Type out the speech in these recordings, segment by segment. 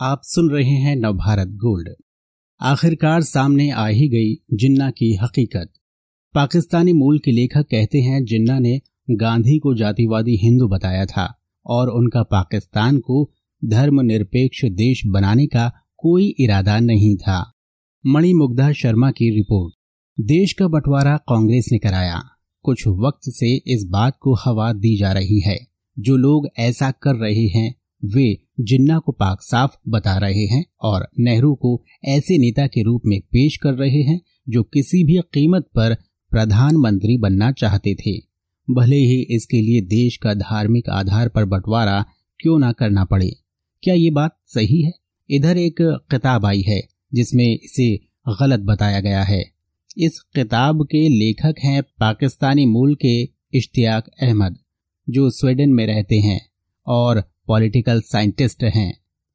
आप सुन रहे हैं नवभारत गोल्ड। आखिरकार सामने आ ही गई जिन्ना की हकीकत। पाकिस्तानी मूल के लेखक कहते हैं, जिन्ना ने गांधी को जातिवादी हिंदू बताया था और उनका पाकिस्तान को धर्मनिरपेक्ष देश बनाने का कोई इरादा नहीं था। मणिमुग्धा शर्मा की रिपोर्ट। देश का बंटवारा कांग्रेस ने कराया। कुछ वक्त से इस बात को हवा दी जा रही है। जो लोग ऐसा कर रहे हैं वे जिन्ना को पाक साफ़ बता रहे हैं और नेहरू को ऐसे नेता के रूप में पेश कर रहे हैं जो किसी भी कीमत पर प्रधानमंत्री बनना चाहते थे। भले ही इसके लिए देश का धार्मिक आधार पर बंटवारा क्यों ना करना पड़े। क्या ये बात सही है? इधर एक किताब आई है, जिसमें इसे गलत बताया गया है। इस किताब के लेखक हैं पाकिस्तानी मूल के इश्तियाक अहमद, जो स्वीडन में रहते हैं और पॉलिटिकल साइंटिस्ट हैं।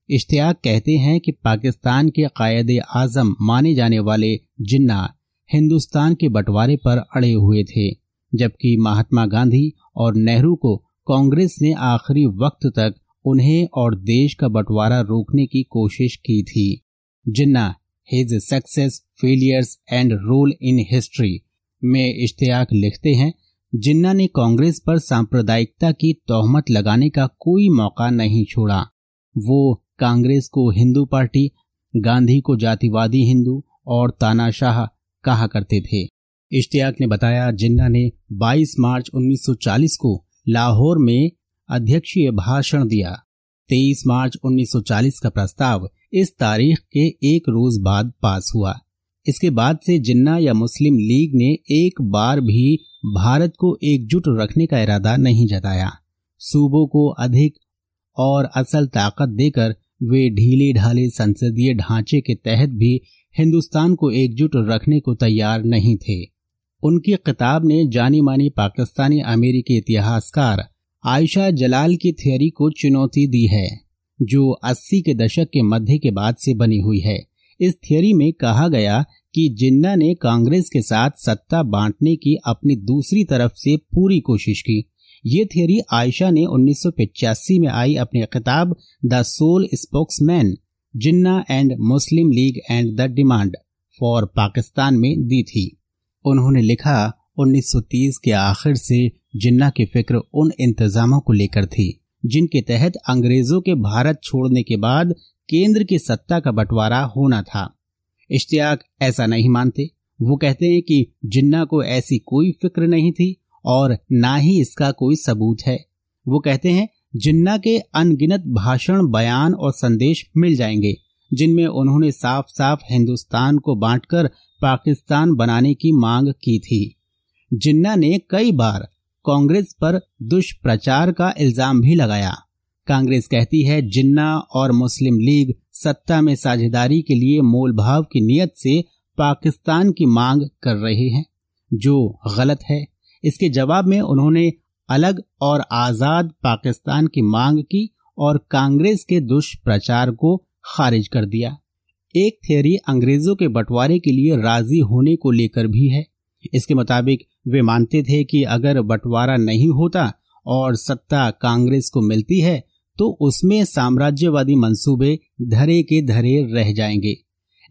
इश्तियाक कहते हैं कि पाकिस्तान के कायद आज़म माने जाने वाले जिन्ना हिंदुस्तान के बंटवारे पर अड़े हुए थे, जबकि महात्मा गांधी और नेहरू को कांग्रेस ने आखिरी वक्त तक उन्हें और देश का बंटवारा रोकने की कोशिश की थी। Jinnah his success, failures and role in history में इश्तियाक लिखते हैं जिन्ना ने कांग्रेस पर सांप्रदायिकता की तोहमत लगाने का कोई मौका नहीं छोड़ा। वो कांग्रेस को हिंदू पार्टी, गांधी को जातिवादी हिंदू और तानाशाह कहा करते थे। इश्तियाक ने बताया जिन्ना ने 22 मार्च 1940 को लाहौर में अध्यक्षीय भाषण दिया। 23 मार्च 1940 का प्रस्ताव इस तारीख के एक रोज बाद पास हुआ। इसके बाद से जिन्ना या मुस्लिम लीग ने एक बार भी भारत को एकजुट रखने का इरादा नहीं जताया। सूबों को अधिक और असल ताकत देकर वे ढीले ढाले संसदीय ढांचे के तहत भी हिंदुस्तान को एकजुट रखने को तैयार नहीं थे। उनकी किताब ने जानी मानी पाकिस्तानी अमेरिकी इतिहासकार आयशा जलाल की थियोरी को चुनौती दी है, जो 80 के दशक के मध्य के बाद से बनी हुई है। इस थियोरी में कहा गया कि जिन्ना ने कांग्रेस के साथ सत्ता बांटने की अपनी दूसरी तरफ़ से पूरी कोशिश की। ये थियोरी आयशा ने उन्नीस में आई अपनी किताब the sole spokesman, Jinnah and Muslim League and the demand, for Pakistan में दी थी। उन्होंने लिखा 1930 के आखिर से जिन्ना की फ़िक्र उन इंतजामों को लेकर थी, जिनके तहत अंग्रेज़ों के भारत छोड़ने के बाद केंद्र की सत्ता का बंटवारा होना था। इश्तियाक ऐसा नहीं मानते। वो कहते हैं कि जिन्ना को ऐसी कोई फ़िक्र नहीं थी और ना ही इसका कोई सबूत है। वो कहते हैं, जिन्ना के अनगिनत भाषण, बयान और संदेश मिल जाएँगे, जिनमें उन्होंने साफ़ साफ़ हिंदुस्तान को बांटकर पाकिस्तान बनाने की मांग की थी। जिन्ना ने कई बार कांग्रेस पर दुष्प्रचार का इल्ज़ाम भी लगाया। कांग्रेस कहती है, जिन्ना और मुस्लिम लीग सत्ता में साझेदारी के लिए मोल भाव की नियत से पाकिस्तान की मांग कर रहे हैं, जो गलत है। इसके जवाब में उन्होंने, अलग और आज़ाद पाकिस्तान की मांग की और कांग्रेस के दुष्प्रचार को खारिज कर दिया। एक थियोरी अंग्रेज़ों के बंटवारे के लिए राज़ी होने को लेकर भी है। इसके मुताबिक, वे मानते थे कि अगर बंटवारा नहीं होता और सत्ता कांग्रेस को मिलती है तो उसमें साम्राज्यवादी मंसूबे धरे के धरे रह जाएँगे।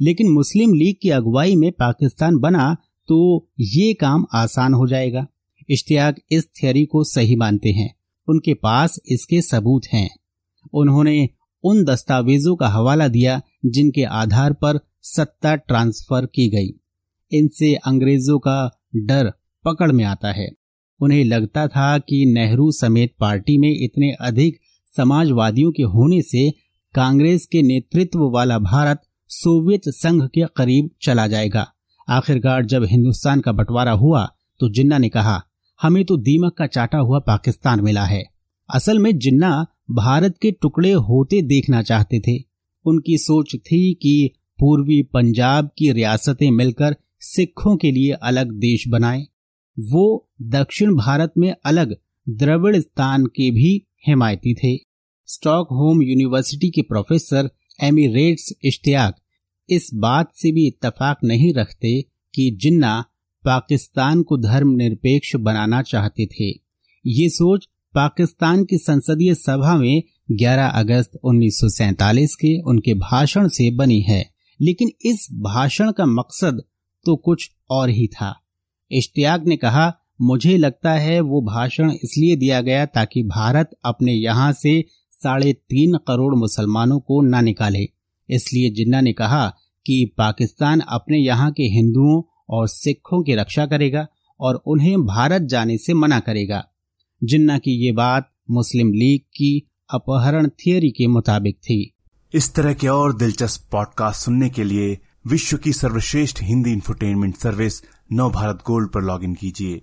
लेकिन मुस्लिम लीग की अगुवाई में पाकिस्तान बना तो ये काम आसान हो जाएगा। इश्तियाक इस थियोरी को सही मानते हैं। उनके पास इसके सबूत हैं। उन्होंने उन दस्तावेजों का हवाला दिया, जिनके आधार पर सत्ता ट्रांसफ़र की गई। इनसे अंग्रेज़ों का डर पकड़ में आता है। उन्हें लगता था कि नेहरू समेत पार्टी में इतने अधिक समाजवादियों के होने से कांग्रेस के नेतृत्व वाला भारत सोवियत संघ के करीब चला जाएगा। आखिरकार जब हिंदुस्तान का बंटवारा हुआ तो जिन्ना ने कहा, हमें तो दीमक का चाटा हुआ पाकिस्तान मिला है। असल में जिन्ना भारत के टुकड़े होते देखना चाहते थे। उनकी सोच थी कि पूर्वी पंजाब की रियासतें मिलकर सिखों के लिए अलग देश बनाएँ। वो दक्षिण भारत में अलग द्रविड़स्तान के भी हिमायती थे। स्टॉकहोम यूनिवर्सिटी के प्रोफेसर एमिरेट्स इश्तियाक इस बात से भी इतफाक नहीं रखते कि जिन्ना पाकिस्तान को धर्मनिरपेक्ष बनाना चाहते थे। ये सोच पाकिस्तान की संसदीय सभा में 11 अगस्त उन्नीस के उनके भाषण से बनी है। लेकिन इस भाषण का मकसद तो कुछ और ही था। इश्तियाक ने कहा मुझे लगता है वो भाषण इसलिए दिया गया ताकि भारत अपने यहाँ से साढ़े तीन करोड़ मुसलमानों को न निकाले। इसलिए जिन्ना ने कहा कि पाकिस्तान अपने यहाँ के हिंदुओं और सिखों की रक्षा करेगा और उन्हें भारत जाने से मना करेगा। जिन्ना की ये बात मुस्लिम लीग की अपहरण थियोरी के मुताबिक थी। इस तरह के और दिलचस्प पॉडकास्ट सुनने के लिए विश्व की सर्वश्रेष्ठ Hindi infotainment service Nav Bharat Gold पर लॉगिन कीजिए।